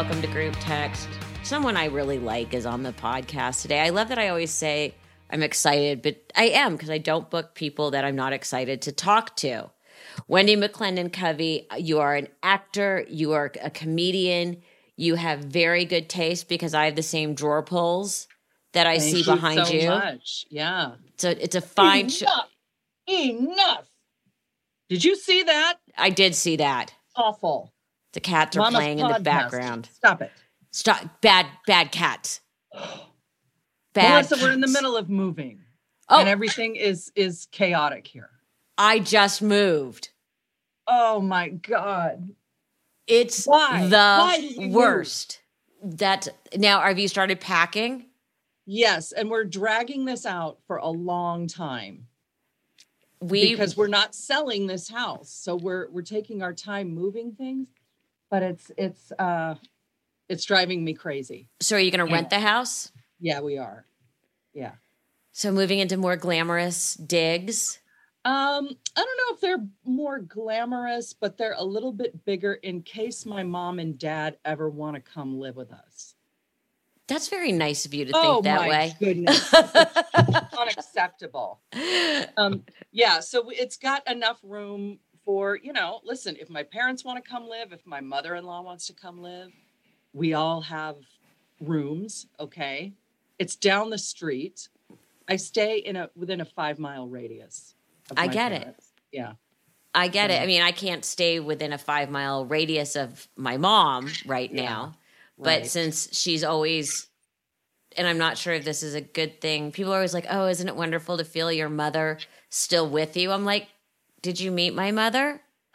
Welcome to Group Text. Someone I really like is on the podcast today. I love that I always say I'm excited, but I am because I don't book people that I'm not excited to talk to. Wendi McLendon-Covey, you are an actor, you are a comedian, you have very good taste because I have the same drawer pulls that I Thank see you behind so you. Much. Yeah. So it's a fine. Sh- Enough. Enough. Did you see that? I did see that. Awful. The cats are Mama's playing in the background. Stop it. Stop! Bad, bad cats. Bad. Melissa, we're in the middle of moving. Oh, And everything is is chaotic here. I just moved. Oh my God. It's Why? the Why you move? worst. That now have you started packing? Yes. And we're dragging this out for a long time We because we're not selling this house. So we're we're taking our time moving things, but it's it's uh it's driving me crazy. so are you going to Yeah. rent the house? Yeah, we are. Yeah. So moving into more glamorous digs. Um, I don't know if they're more glamorous, but they're a little bit bigger in case my mom and dad ever want to come live with us. That's very nice of you to oh think that my way. goodness, unacceptable. Um, yeah, so it's got enough room for you know. Listen, if my parents want to come live, if my mother-in-law wants to come live, we all have rooms. Okay, it's down the street. I stay in a within a five-mile radius. I get it. Yeah. I get it. I mean, I can't stay within a five mile radius of my mom right Yeah, now, but right. since she's always, and I'm not sure if this is a good thing. People are always like, "Oh, isn't it wonderful to feel your mother still with you?" I'm like, "Did you meet my mother?"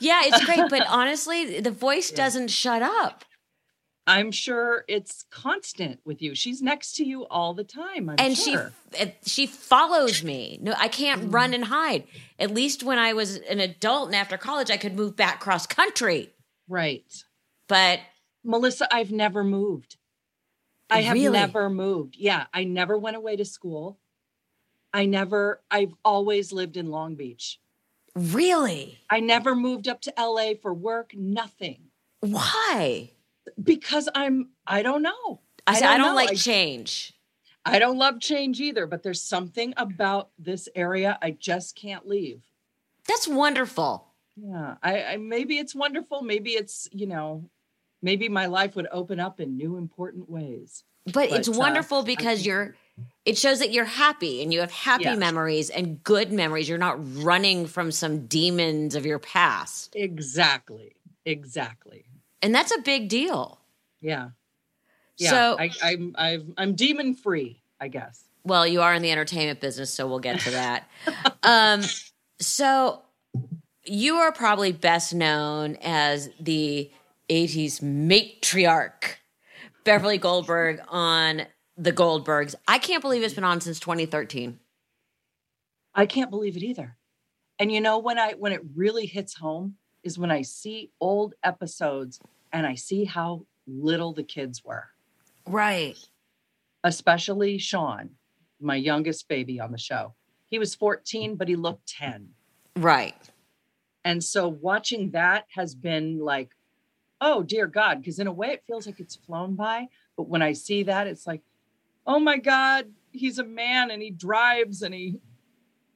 yeah, it's great, but honestly, the voice doesn't shut up. I'm sure it's constant with you. She's next to you all the time. I'm and sure. she she follows me. No, I can't Mm. run and hide. At least when I was an adult and after college, I could move back cross country. right. But Melissa, I've never moved. I have Really? never moved. Yeah, I never went away to school. I never I've always lived in Long Beach. really, I never moved up to LA for work, nothing. why? Because I'm I don't know. I said I don't, know. like I- change. I don't love change either, but there's something about this area I just can't leave. That's wonderful. Yeah, I, I maybe it's wonderful. Maybe it's you know, maybe my life would open up in new important ways. But, it's uh, wonderful because you're it shows that you're happy and you have happy Yes. memories and good memories. You're not running from some demons of your past. Exactly, exactly. And that's a big deal. Yeah, yeah. So I, I'm I'm I'm demon free, I guess. Well, you are in the entertainment business, so we'll get to that. um, so you are probably best known as the 80s matriarch, Beverly Goldberg on The Goldbergs. I can't believe it's been on since 2013. I can't believe it either. And you know when I when it really hits home is when I see old episodes and I see how little the kids were. Right. especially Sean, my youngest baby on the show. He was 14, but he looked 10. Right. And so watching that has been like, oh dear God, because in a way it feels like it's flown by. But when I see that, it's like, oh my God, he's a man and he drives and he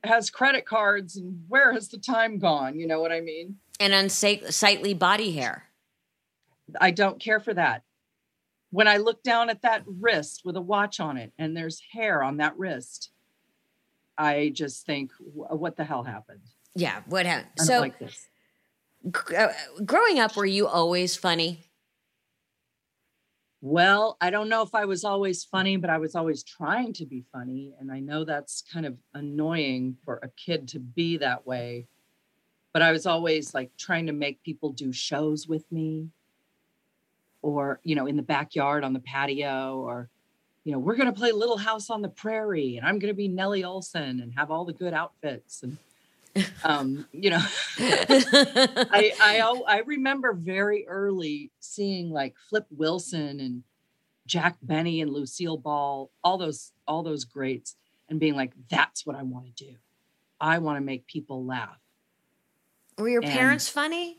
has credit cards and where has the time gone? You know what I mean? And unsightly body hair. I don't care for that. When I look down at that wrist with a watch on it and there's hair on that wrist, I just think, what the hell happened? Yeah. What happened? So, like this. Uh, growing up, were you always funny? Well, I don't know if I was always funny, but I was always trying to be funny. And I know that's kind of annoying for a kid to be that way. But I was always like trying to make people do shows with me or, you know, in the backyard on the patio or, you know, we're going to play Little House on the Prairie and I'm going to be Nellie Oleson and have all the good outfits. And, um, you know, I, I, I remember very early seeing like Flip Wilson and Jack Benny and Lucille Ball, all those, all those greats and being like, that's what I want to do. I want to make people laugh. Were your and, parents funny?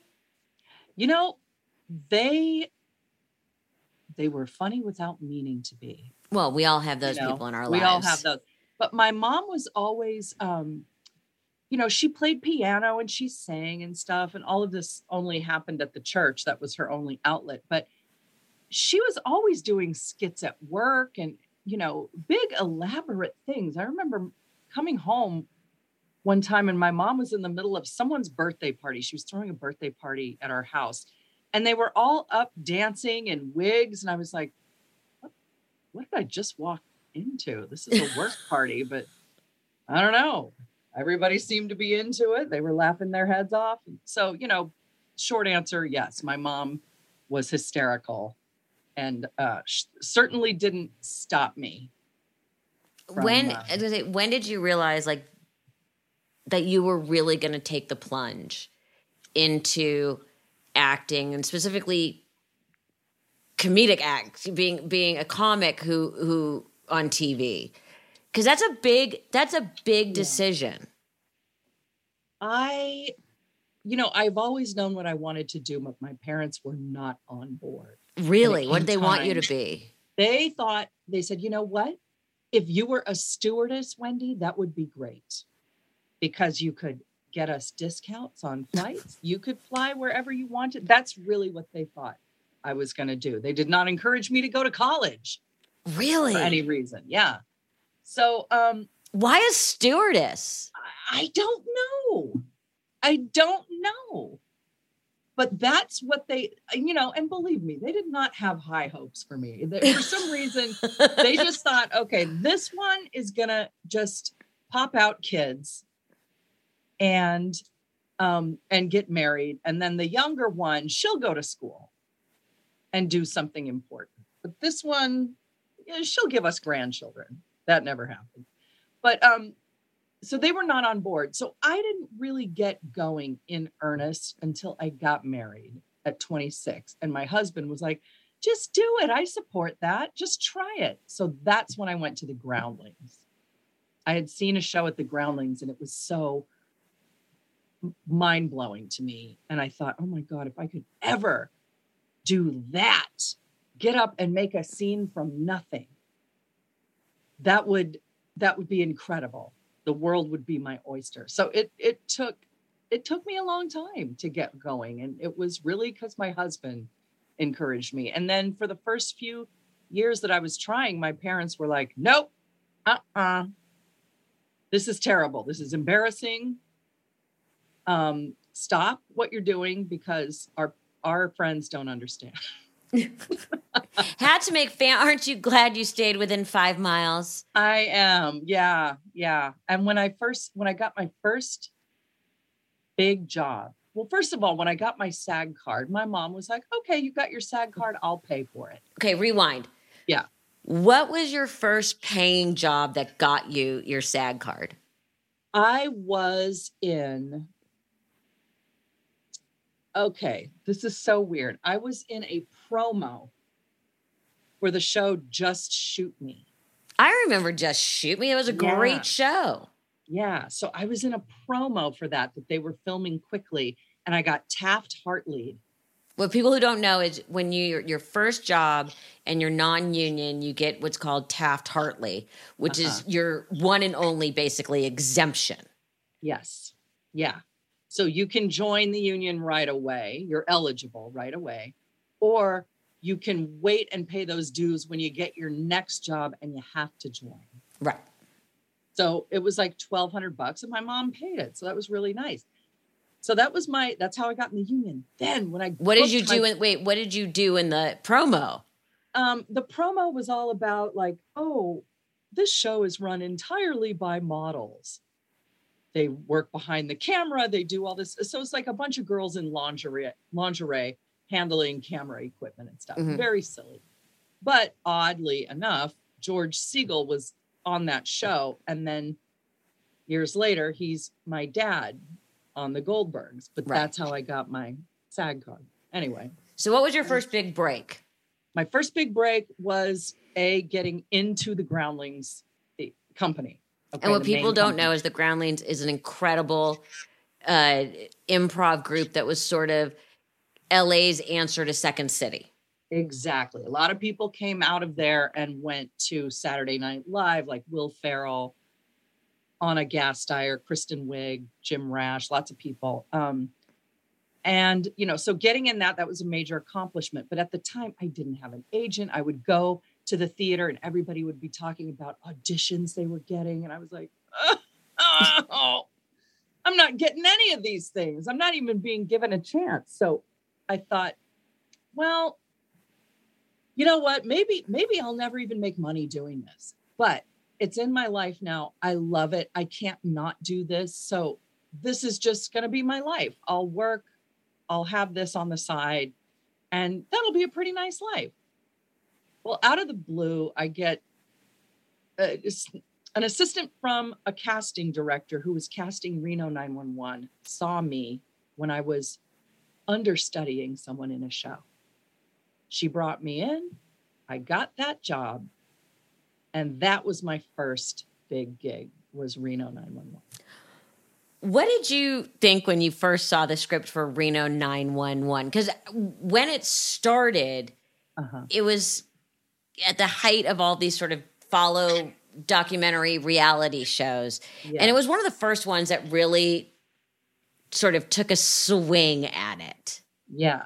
You know, they they were funny without meaning to be. Well, we all have those you know, people in our we lives. We all have those. But my mom was always um you know, she played piano and she sang and stuff and all of this only happened at the church. That was her only outlet, but she was always doing skits at work and you know, big elaborate things. I remember coming home one time and my mom was in the middle of someone's birthday party. She was throwing a birthday party at our house and they were all up dancing in wigs. And I was like, what, what did I just walk into? This is a work party, but I don't know. Everybody seemed to be into it. They were laughing their heads off. So, you know, short answer yes, my mom was hysterical and uh, sh- certainly didn't stop me. From, when uh, when did you realize like that you were really going to take the plunge into acting and specifically comedic act being being a comic who who on TV because that's a big that's a big decision. I you know, I've always known what I wanted to do, but my parents were not on board. Really? What did they time. want you to be? They thought they said, "You know what? If you were a stewardess, Wendi, that would be great." because you could get us discounts on flights. you could fly wherever you wanted. That's really what they thought I was going to do. They did not encourage me to go to college. Really? For any reason. Yeah. So, um, why a stewardess? I don't know. I don't know. But that's what they, you know, and believe me, they did not have high hopes for me. for some reason, they just thought, okay, this one is going to just pop out kids and um, and get married. And then the younger one, she'll go to school and do something important. But this one, you know, she'll give us grandchildren. That never happened. But um, so they were not on board. So I didn't really get going in earnest until I got married at 26. And my husband was like, just do it. I support that. Just try it. So that's when I went to the Groundlings. I had seen a show at the Groundlings and it was so mind blowing to me. And I thought, oh my God, if I could ever do that, get up and make a scene from nothing, that would that would be incredible. The world would be my oyster. So it it took it took me a long time to get going. And it was really because my husband encouraged me. And then for the first few years that I was trying, my parents were like, nope, uh-uh. This is terrible. This is embarrassing um, stop what you're doing because our our friends don't understand. Had to make fan. Aren't you glad you stayed within five miles? I am. Yeah, yeah. And when I first when I got my first big job, well, first of all, when I got my SAG card, my mom was like, "Okay, you got your SAG card. I'll pay for it." Okay, rewind. Yeah. What was your first paying job that got you your SAG card? I was in okay, this is so weird. I was in a promo for the show Just Shoot Me. I remember Just Shoot Me. It was a yeah. great show. Yeah. So I was in a promo for that that they were filming quickly, and I got Taft Hartley. What people who don't know is when you your first job and you're non-union, you get what's called Taft Hartley, which uh-huh. is your one and only basically exemption. Yes. Yeah. So you can join the union right away. You're eligible right away. Or you can wait and pay those dues when you get your next job and you have to join. Right. So it was like 1200 bucks and my mom paid it. So that was really nice. So that was my that's how I got in the union. Then when I What did you do my, in wait, what did you do in the promo? um, the promo was all about like, oh, this show is run entirely by models. They work behind the camera. They do all this. So it's like a bunch of girls in lingerie, lingerie handling camera equipment and stuff. Mm-hmm. Very silly. But oddly enough, George Segal was on that show. And then years later, he's my dad on the Goldbergs. But right. that's how I got my SAG card. Anyway. So, what was your first big break? My first big break was a getting into the Groundlings company. Okay, and what people don't company. know is the Groundlings is an incredible uh, improv group that was sort of LA's answer to Second City. Exactly. A lot of people came out of there and went to Saturday Night Live, like Will Ferrell, Ana Gasteyer, Kristen Wiig, Jim Rash, lots of people. Um, and you know, so getting in that that was a major accomplishment. But at the time, I didn't have an agent. I would go to the theater, and everybody would be talking about auditions they were getting, and I was like, oh, I'm not getting any of these things. I'm not even being given a chance. So I thought, well, you know what? Maybe, maybe I'll never even make money doing this, but it's in my life now. I love it. I can't not do this. So this is just going to be my life. I'll work, I'll have this on the side, and that'll be a pretty nice life. Well, out of the blue, I get uh, an assistant from a casting director who was casting Reno 911 saw me when I was understudying someone in a show. She brought me in. I got that job. And that was my first big gig was Reno 911. What did you think when you first saw the script for Reno 911? Because when it started, uh-huh. it was at the height of all these sort of follow documentary reality shows. And it was one of the first ones that really sort of took a swing at it. Yeah.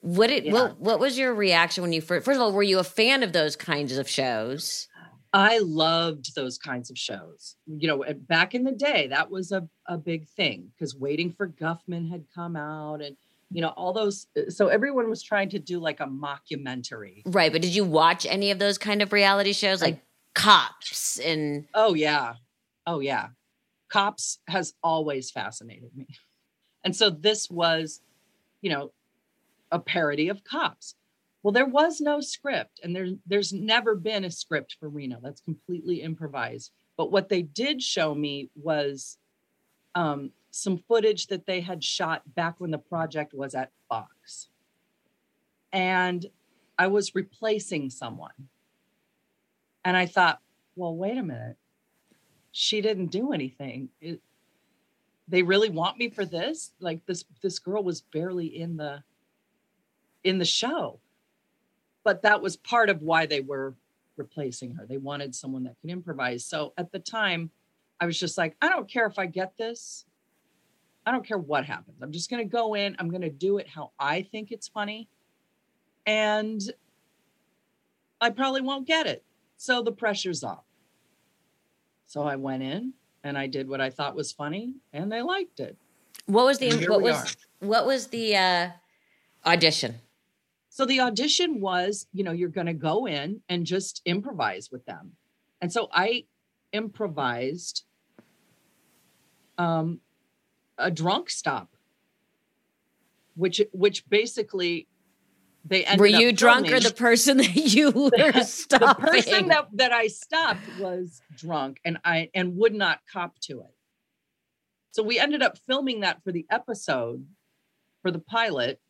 What it yeah. what what was your reaction when you first first of all were you a fan of those kinds of shows? I loved those kinds of shows. You know, back in the day, that was a, a big thing because Waiting for Guffman had come out and you know all those so everyone was trying to do like a mockumentary. Right but did you watch any of those kind of reality shows like I, cops and oh yeah. Oh yeah. Cops has always fascinated me. And so this was you know a parody of cops. Well there was no script and there's there's never been a script for reno. That's completely improvised. But what they did show me was um, some footage that they had shot back when the project was at Fox. And I was replacing someone. And I thought, well, wait a minute. She didn't do anything. It, they really want me for this? Like this this girl was barely in the in the show. But that was part of why they were replacing her. They wanted someone that could improvise. So at the time, I was just like, I don't care if I get this. I don't care what happens. I'm just going to go in. I'm going to do it how I think it's funny. And I probably won't get it. So the pressure's off. So I went in and I did what I thought was funny and they liked it. What was the what was are. what was the uh audition? So the audition was, you know, you're going to go in and just improvise with them. And so I improvised um a drunk stop, which which basically they ended were you drunk or the person that you were stopping? the person that, that I stopped was drunk and I and would not cop to it. So we ended up filming that for the episode for the pilot.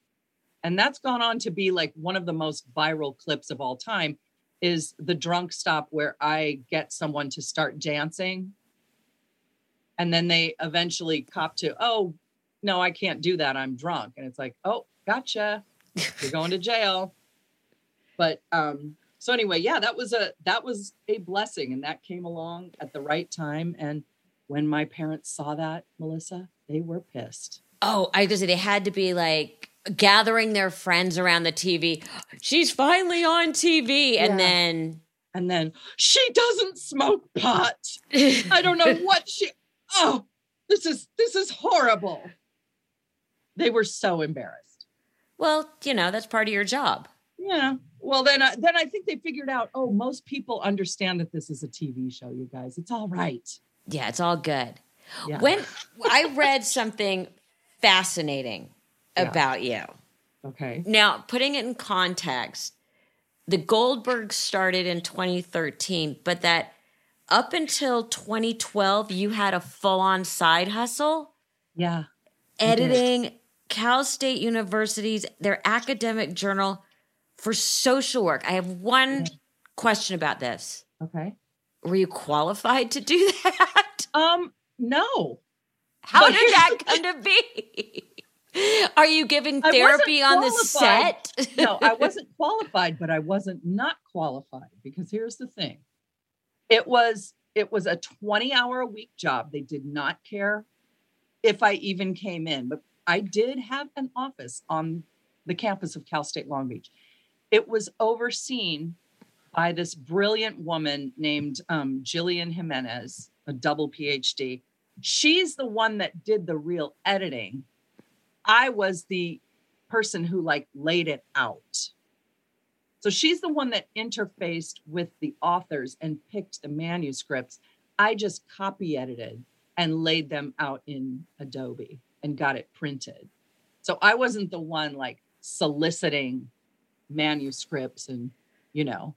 And that's gone on to be like one of the most viral clips of all time is the drunk stop where I get someone to start dancing and then they eventually cop to oh no i can't do that. I'm drunk. And it's like oh gotcha. You're going to jail. But um so anyway yeah that was a that was a blessing and that came along at the right time. And when my parents saw that melissa they were pissed. Oh i just say they had to be like gathering their friends around the tv she's finally on tv and yeah. then and then she doesn't smoke pot. I don't know what she oh, this is this is horrible. They were so embarrassed. Well, you know, that's part of your job. Yeah. Well, then, I, then I think they figured out. Oh, most people understand that this is a TV show. You guys, it's all right. Yeah, it's all good. Yeah. When I read something fascinating Yeah. about you. Okay. Now, putting it in context, the Goldberg started in 2013, but that up until 2012, you had a full on side hustle Yeah. editing Cal State University's their academic journal for social work. I have one question about this. Okay. Were you qualified to do that? Um. No. How But did that come to be? Are you giving therapy on the set? no, I wasn't qualified, but I wasn't not qualified because here's the thing. It was it was a 20 hour a week job. They did not care if I even came in, but I did have an office on the campus of Cal State Long Beach. It was overseen by this brilliant woman named um, Jillian Jimenez, a double PhD. She's the one that did the real editing. I was the person who like laid it out. So she's the one that interfaced with the authors and picked the manuscripts. I just copy edited and laid them out in Adobe and got it printed. So I wasn't the one like soliciting manuscripts and, you know,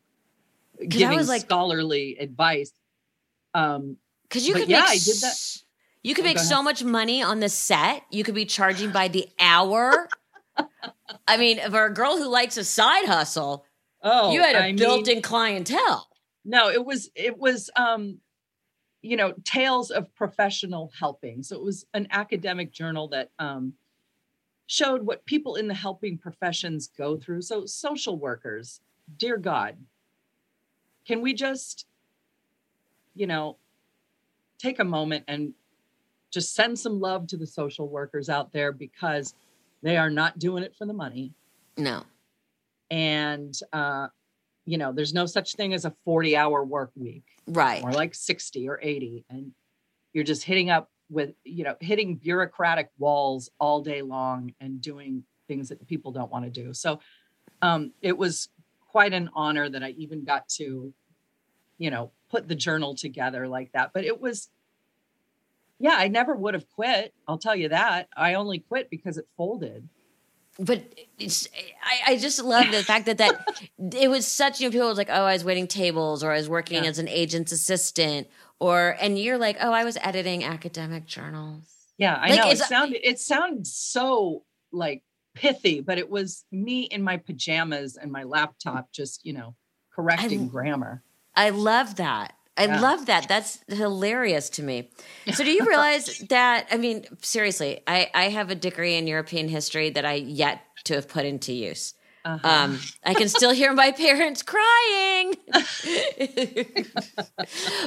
giving was like- scholarly advice. Um, Because you could yeah, make I did that. You could Oh, make so much money on the set. You could be charging by the hour. I mean, for a girl who likes a side hustle, oh, you had a I built-in clientele. no it was it was um you know tales of professional helping so it was an academic journal that um showed what people in the helping professions go through so social workers dear god can we just you know take a moment and just send some love to the social workers out there because they are not doing it for the money No. And uh you know there's no such thing as a 40 hour work week. Right. or like 60 or 80 and you're just hitting up with you know hitting bureaucratic walls all day long and doing things that people don't want to do. So um, it was quite an honor that i even got to you know put the journal together like that. But it was yeah i never would have quit i'll tell you that. I only quit because it folded But it's I, I just love the fact that that it was such you know people was like oh I was waiting tables or I was working Yeah. as an agent's assistant or and you're like oh I was editing academic journals. Yeah, I Like, know. It sounded it sounded so like pithy, but it was me in my pajamas and my laptop just, you know, correcting I- grammar. I love that. I Yeah. love that. That's hilarious to me. So, do you realize that? I mean, seriously, I, I have a degree in European history that I yet to have put into use. Uh-huh. Um, I can still hear my parents crying,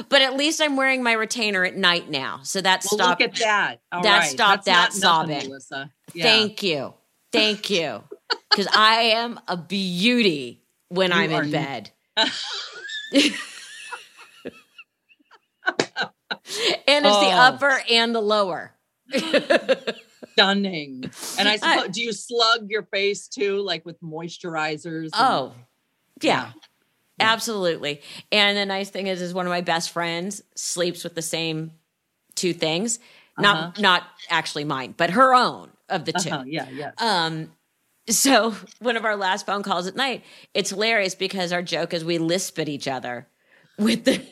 but at least I'm wearing my retainer at night now, so that well, stopped. look at that. All that right. stopped That's that not nothing, sobbing. Yeah. Thank you, thank you, because I am a beauty when You I'm in bed. and it's the Oh. upper and the lower. Stunning. And I I- do you slug your face too, like with moisturizers? and- Oh, yeah, Yeah. absolutely. And the nice thing is, is one of my best friends sleeps with the same two things. Not Uh-huh. not actually mine, but her own of the 2 Uh-huh, yeah, yeah. Um, so one of our last phone calls at night, it's hilarious because our joke is we lisp at each other with the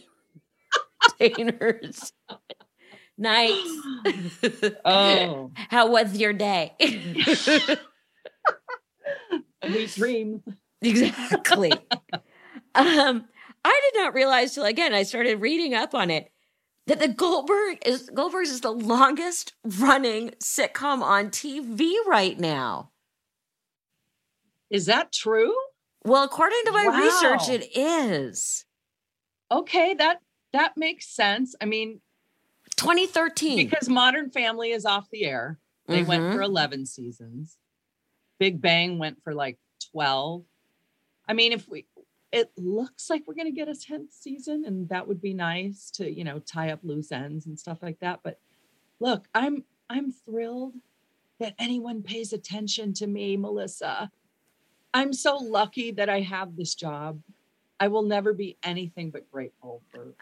containers. Night. Oh, How was your day? sweet dreams. exactly. um, I did not realize till again I started reading up on it that the Goldberg is Goldberg's is the longest running sitcom on TV right now. Is that true? Well, according to my Wow. research, it is. Okay, that that makes sense. I mean, 2013. because Modern Family is off the air. They went Mhm. for 11 seasons. Big Bang went for like 12. I mean, if we, it looks like we're going to get a 10th season, and that would be nice to, you know, tie up loose ends and stuff like that. But look, I'm, I'm thrilled that anyone pays attention to me, Melissa. I'm so lucky that I have this job. I will never be anything but grateful for.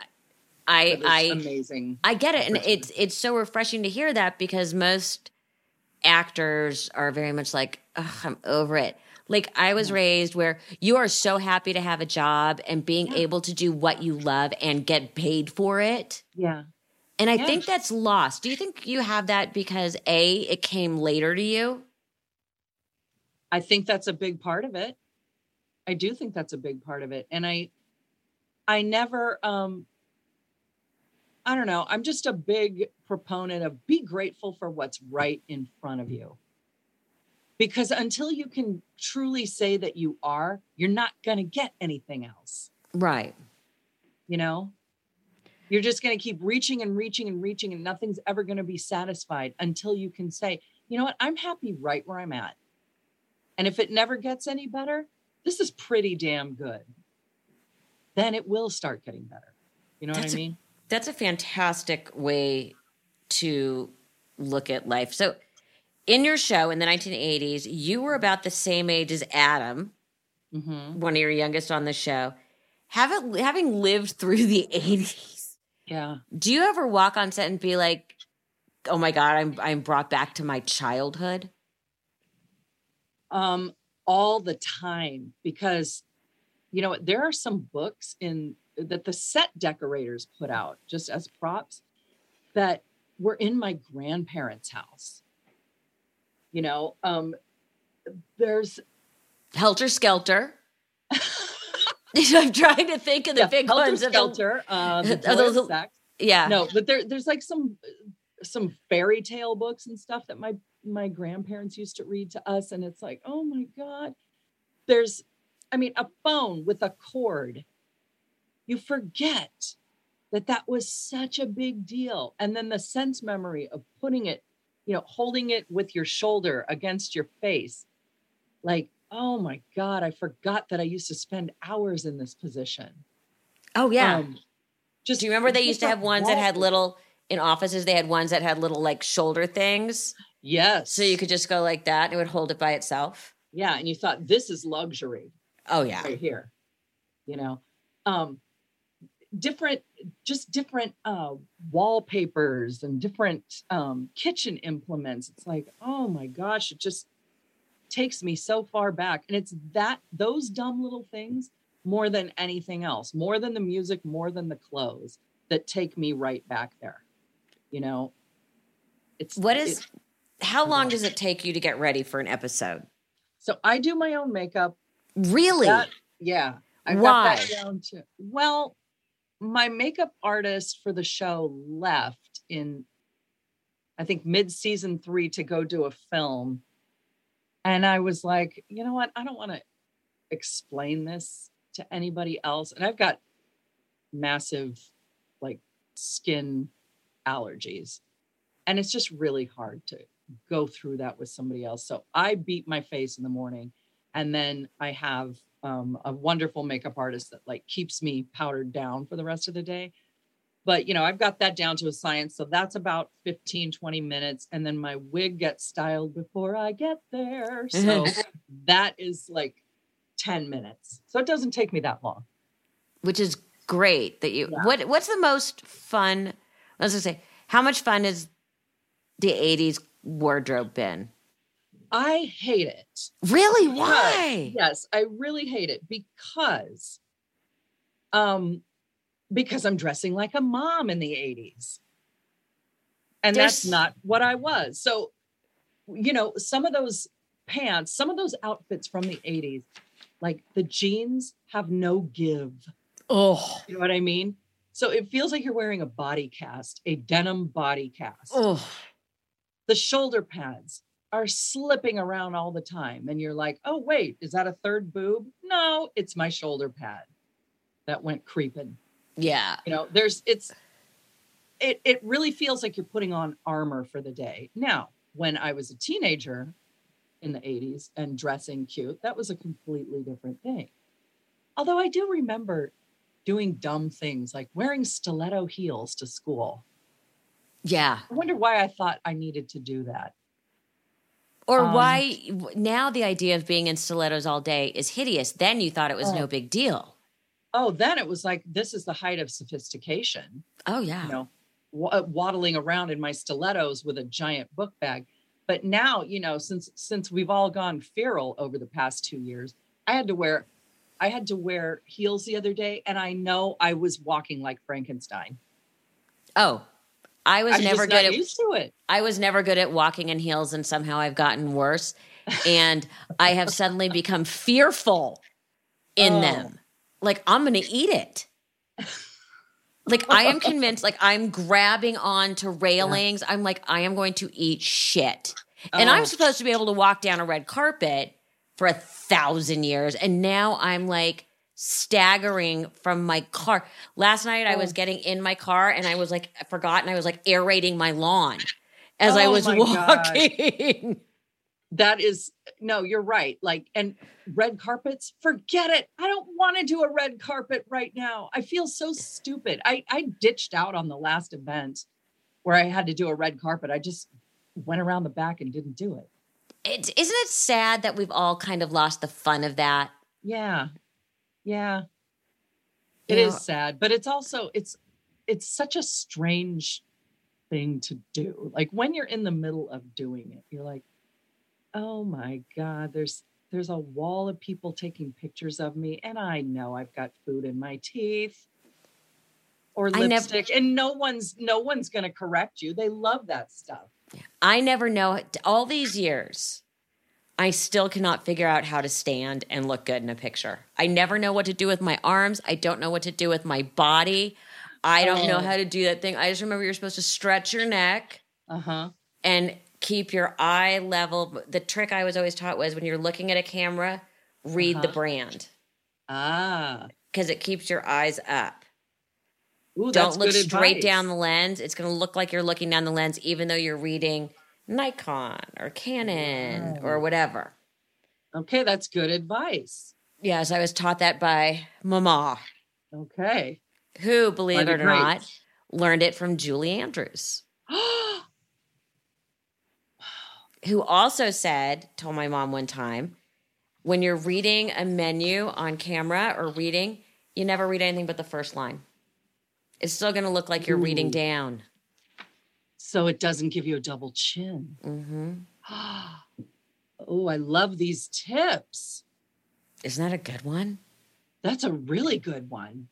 I I amazing. I get it, and it's it's so refreshing to hear that because most actors are very much like, Ugh, I'm over it. Like I was raised where you are so happy to have a job and being Yeah. able to do what you love and get paid for it. Yeah. And I Yeah. think that's lost. Do you think you have that because A, it came later to you? I think that's a big part of it. I do think that's a big part of it. And I I never um I don't know, I'm just a big proponent of be grateful for what's right in front of mm. you. Because until you can truly say that you are, you're not going to get anything else, Right. you know? You're just going to keep reaching and reaching and reaching and nothing's ever going to be satisfied until you can say, "You know what? I'm happy right where I'm at." And if it never gets any better, this is pretty damn good. Then it will start getting better. You know That's what I mean? That's a fantastic way to look at life. So, in your show in the 1980s, you were about the same age as Adam, hmm one of your youngest on the show. Having having lived through the 80s, Yeah. do you ever walk on set and be like, "Oh my god, I'm I'm brought back to my childhood"? um all the time because you know there are some books in that the set decorators put out just as props that were in my grandparents house you know um there's Helter Skelter. I'm trying to think of the yeah, big Helter ones of the, Skelter, uh, the of Joy of those- Sex. yeah. no but there there's like some some fairy tale books and stuff that my my grandparents used to read to us and it's like oh my god there's i mean a phone with a cord you forget that that was such a big deal and then the sense memory of putting it you know holding it with your shoulder against your face like oh my god i forgot that i used to spend hours in this position Oh yeah. Um, just Do you remember they used to have ones that had little in offices? They had ones that had little like shoulder things, Yes. so you could just go like that and it would hold it by itself. yeah, and you thought this is luxury Oh yeah, right here. You know, um, different, just different uh, wallpapers and different um, kitchen implements. It's like, oh my gosh, it just takes me so far back, and it's that those dumb little things more than anything else, more than the music, more than the clothes that take me right back there. You know, it's What is? it- how long does it take you to get ready for an episode? so I do my own makeup. Really? That- yeah. I got Why? that down to well, my makeup artist for the show left in I think mid season three to go do a film. And I was like, you know what? I don't want to explain this to anybody else. And I've got massive like skin allergies. And it's just really hard to go through that with somebody else. So I beat my face in the morning and then I have um, a wonderful makeup artist that like keeps me powdered down for the rest of the day. But you know, I've got that down to a science. So that's about 15, 20 minutes. And then my wig gets styled before I get there. So that is like 10 minutes. So it doesn't take me that long. Which is great that you. Yeah. What What's the most fun? I was gonna say, how much fun has the '80s wardrobe been? I hate it. Really? Why? Yes, I really hate it because um because I'm dressing like a mom in the 80s. And that's not what I was. So you know, some of those pants, some of those outfits from the 80s, like the jeans have no give. Oh, You know what I mean? So it feels like you're wearing a body cast, a denim body cast. oh, the shoulder pads are slipping around all the time and you're like oh wait is that a third boob? No it's my shoulder pad that went creeping. Yeah. you know there's it's it it really feels like you're putting on armor for the day. Now when i was a teenager in the 80s and dressing cute that was a completely different thing. Although i do remember doing dumb things like wearing stiletto heels to school. Yeah. i wonder why i thought i needed to do that Or Um, why now the idea of being in stilettos all day is hideous. Then you thought it was Oh. no big deal. Oh, then it was like this is the height of sophistication. Oh yeah. You know, wa- uh, waddling around in my stilettos with a giant book bag. But now, you know, since since we've all gone feral over the past two years, I had to wear, I had to wear heels the other day, and I know I was walking like Frankenstein. Oh, I was I'm never good at used to it. I was never good at walking in heels, and somehow I've gotten worse. And I have suddenly become fearful in Oh. them. Like I'm going to eat it. Like I am convinced. Like I'm grabbing onto railings. I'm like I am going to eat shit. And I'm Oh. supposed to be able to walk down a red carpet for a thousand years, and now I'm like staggering from my car. Last night I was Oh. getting in my car and I was like I forgot and I was like aerating my lawn as I Oh was my gosh. walking. That is no, you're right. Like, and red carpets, forget it. I don't want to do a red carpet right now. I feel so stupid. I I ditched out on the last event where I had to do a red carpet. I just went around the back and didn't do it. It, isn't it sad that we've all kind of lost the fun of that? Yeah. Yeah. You It is know- uh sad, but it's also it's it's such a strange thing to do. Like when you're in the middle of doing it, you're like, "Oh my god, there's there's a wall of people taking pictures of me and I know I've got food in my teeth or I never- lipstick and no one's no one's going to correct you. They love that stuff. I never know. All these years, I still cannot figure out how to stand and look good in a picture. I never know what to do with my arms. I don't know what to do with my body. I don't know Oh. how to do that thing. I just remember you're supposed to stretch your neck Uh-huh. and keep your eye level. The trick I was always taught was when you're looking at a camera, read the Uh-huh. brand Ah. because it keeps your eyes up. Ooh, don't look straight advice. down the lens. It's going to look like you're looking down the lens, even though you're reading Nikon or Canon or whatever. Okay, that's good advice. Yes, I was taught that by Mama, Okay. who, believe it or great. not, learned it from Julie Andrews, who also said, told my mom one time, when you're reading a menu on camera or reading, you never read anything but the first line. It's still going to look like you're reading down. So it doesn't give you a double chin. Mm-hmm. oh, I love these tips. Isn't that a good one? That's a really good one.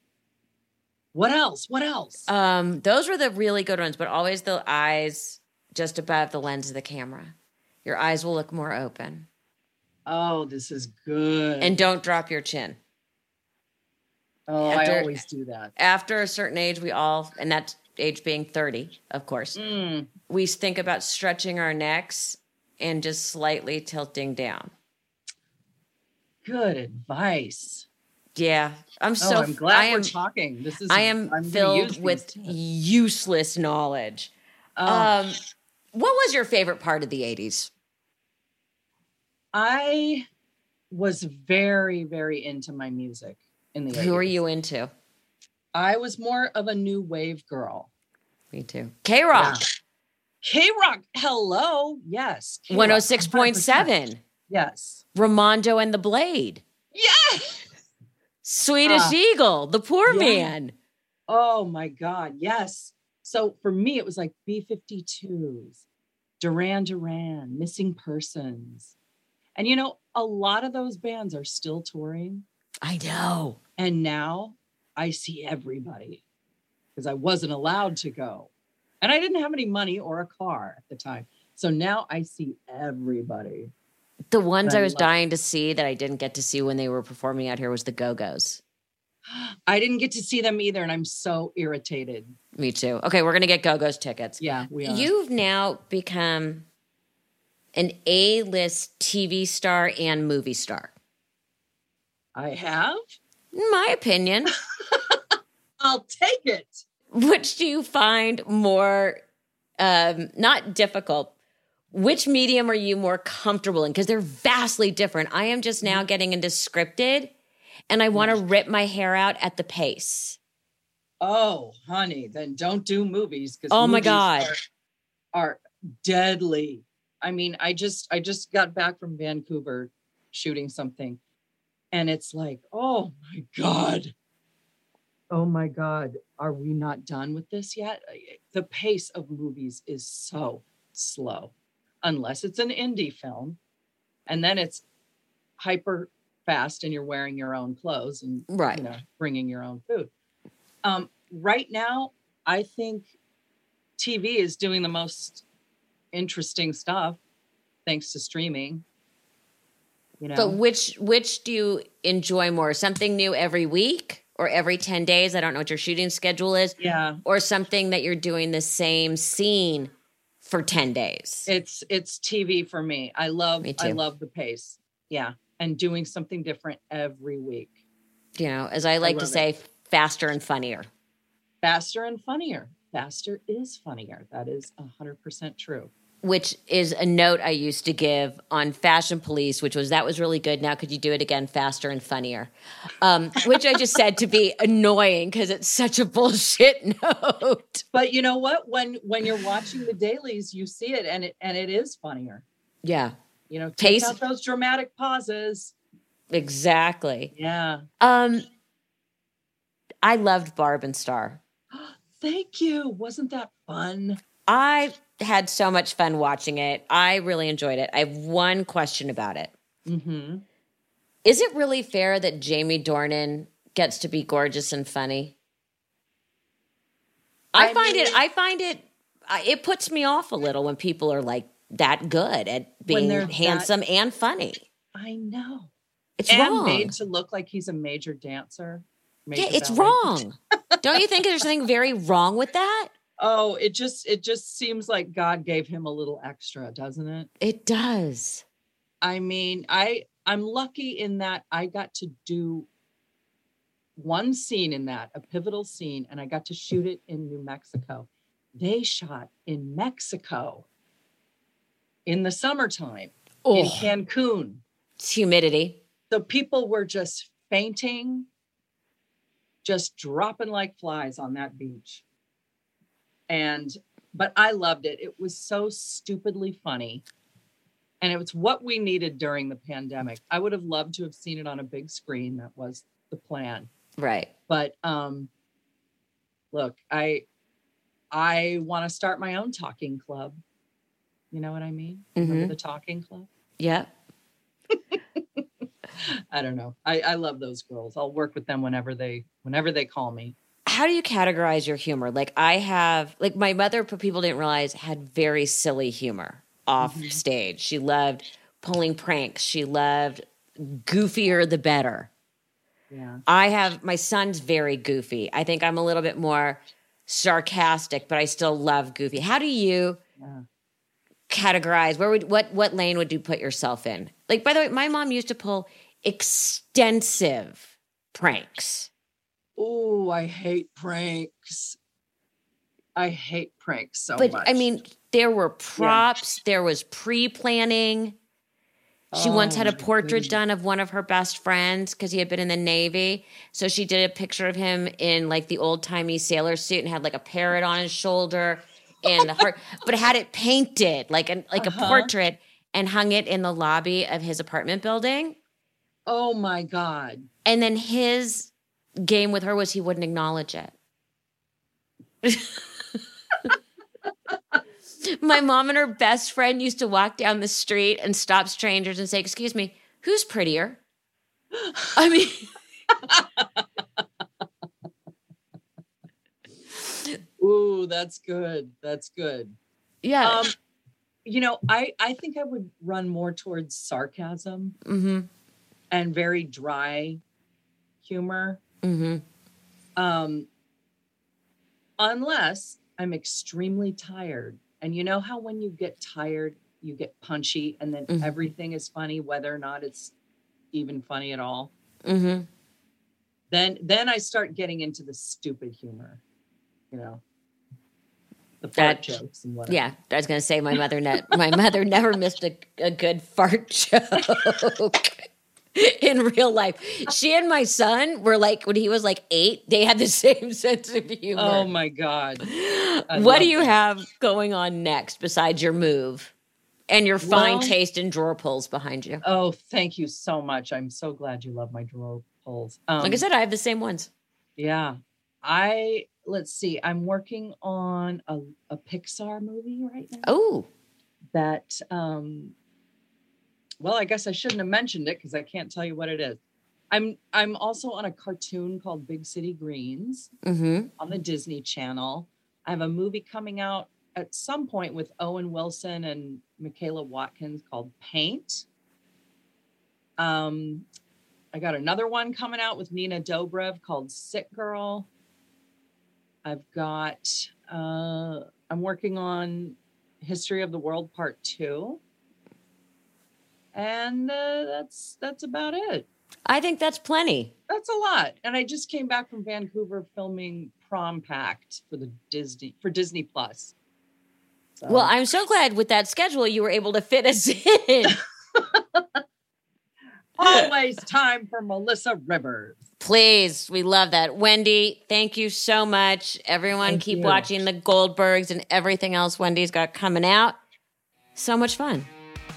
What else? What else? Um, those were the really good ones, but always the eyes just above the lens of the camera. Your eyes will look more open. oh, this is good. And don't drop your chin. oh, after- I always do that. After a certain age, we all, and that age being 30, of course, Mm, we think about stretching our necks and just slightly tilting down. good advice. Yeah. I'm so oh, I'm glad I am we're talking. This is I am I'm filled with tips. useless knowledge. Oh, Um what was your favorite part of the 80s? I was very, very into my music in the Who are you into? I was more of a new wave girl. Me too. KROQ. K Rock, hello. Yes. KROQ, 106.7. Yes. Ramondo and the Blade. Yes. Swedish Ah. Egil, the poor Yeah. man. Oh my God. Yes. So for me, it was like B 52s, Duran Duran, Missing Persons. And you know, a lot of those bands are still touring. I know. And now I see everybody because I wasn't allowed to go. And I didn't have any money or a car at the time. So now I see everybody. The ones I I was love- dying to see that I didn't get to see when they were performing out here was the Go Go's. I didn't get to see them either. And I'm so irritated. Me too. Okay, we're going to get Go Go's tickets. Yeah, we are. You've now become an A list TV star and movie star. I have. In my opinion, I'll take it. which do you find more um, not difficult? Which medium are you more comfortable in? Because they're vastly different. I am just now getting into scripted and I want to rip my hair out at the pace. Oh, honey, then don't do movies because Oh my God. are, are deadly. I mean, I just I just got back from Vancouver shooting something and it's like, "Oh my god. Oh my god, are we not done with this yet?" The pace of movies is so slow unless it's an indie film and then it's hyper fast and you're wearing your own clothes and right. you know bringing your own food. Um, right now, I think TV is doing the most interesting stuff thanks to streaming. You know, But which which do you enjoy more? Something new every week or every 10 days? I don't know what your shooting schedule is. yeah, Or something that you're doing the same scene for 10 days. it's it's TV for me. I love Me I love the pace. Yeah, and doing something different every week. you know, as I like to love say, faster and funnier. Faster and funnier. Faster is funnier. That is hundred percent true. Which is a note I used to give on Fashion Police, which was that was really good. Now could you do it again faster and funnier? Um, which I just said to be annoying because it's such a bullshit note. But you know what? When when you're watching the dailies, you see it, and it and it is funnier. Yeah, You know, take Pace- out those dramatic pauses. exactly. Yeah. Um, I loved Barb and Star. Thank you. Wasn't that fun? I had so much fun watching it. I really enjoyed it. I have one question about it. Mm-hmm. Is it really fair that Jamie Dornan gets to be gorgeous and funny? I, I find it. I find it. It puts me off a little when people are like that good at being handsome and funny. I know. It's and wrong. made to look like he's a major dancer. yeah, it's ballet. wrong. Don't you think there's something very wrong with that? Oh, it just it just seems like God gave him a little extra, doesn't it? It does. I mean, I I'm lucky in that I got to do one scene in that, a pivotal scene, and I got to shoot it in New Mexico. They shot in Mexico in the summertime in Oh, Cancun. it's humidity. So people were just fainting, just dropping like flies on that beach. And, but I loved it. It was so stupidly funny. And it was what we needed during the pandemic. I would have loved to have seen it on a big screen. That was the plan. Right. But um look, I I want to start my own talking club. You know what I mean? Mhm. the talking club? Yeah. I don't know. I, I love those girls. I'll work with them whenever they whenever they call me. How do you categorize your humor? Like I have, like my mother, people didn't realize, had very silly humor off Mm-hmm. stage. She loved pulling pranks. She loved goofier the better. Yeah. I have my son's very goofy. I think I'm a little bit more sarcastic, but I still love goofy. How do you Yeah. categorize? Where would what what lane would you put yourself in? Like by the way, my mom used to pull extensive pranks. Oh, I hate pranks. I hate pranks so much. but much. I mean, there were props, there was pre planning. She once Oh, had a portrait goodness. done of one of her best friends because he had been in the Navy. So she did a picture of him in like the old timey sailor suit and had like a parrot on his shoulder and a heart, but had it painted like an like Uh-huh. a portrait and hung it in the lobby of his apartment building. oh my god. And then his game with her was he wouldn't acknowledge it. My mom and her best friend used to walk down the street and stop strangers and say, Excuse me, who's prettier? I mean, Ooh, that's good. That's good. yeah. Um, you know, I I think I would run more towards sarcasm mm-hmm. and very dry humor. Mm-hmm. Um, unless I'm extremely tired. And you know how when you get tired, you get punchy and then Mhm. everything is funny, whether or not it's even funny at all. Mm-hmm. Then then I start getting into the stupid humor, you know. The That- fart jokes and whatever. Yeah, I was gonna say my mother ne- my mother never missed a, a good fart joke in real life. She and my son were like when he was like eight, they had the same sense of humor. Oh my God. I what do you that. have going on next besides your move? and your fine well, taste in drawer pulls behind you. Oh, thank you so much. I'm so glad you love my drawer pulls. Um, like I said, I have the same ones. Yeah. I let's see. I'm working on a, a Pixar movie right now. Oh. That um well, I guess I shouldn't have mentioned it because I can't tell you what it is. I'm I'm also on a cartoon called Big City Greens mm-hmm. on the Disney Channel. I have a movie coming out at some point with Owen Wilson and Michaela Watkins called Paint. Um, I got another one coming out with Nina Dobrev called Sick Girl. I've got uh, I'm working on History of the World Part Two, and uh, that's that's about it. I think that's plenty. That's a lot. And I just came back from Vancouver filming Prom Pact for the Disney for Disney Plus. So. Well, I'm so glad with that schedule you were able to fit us in. Always time for Melissa Rivers. Please, we love that. Wendi, thank you so much. Everyone, thank keep you. watching the Goldbergs and everything else Wendi's got coming out. So much fun.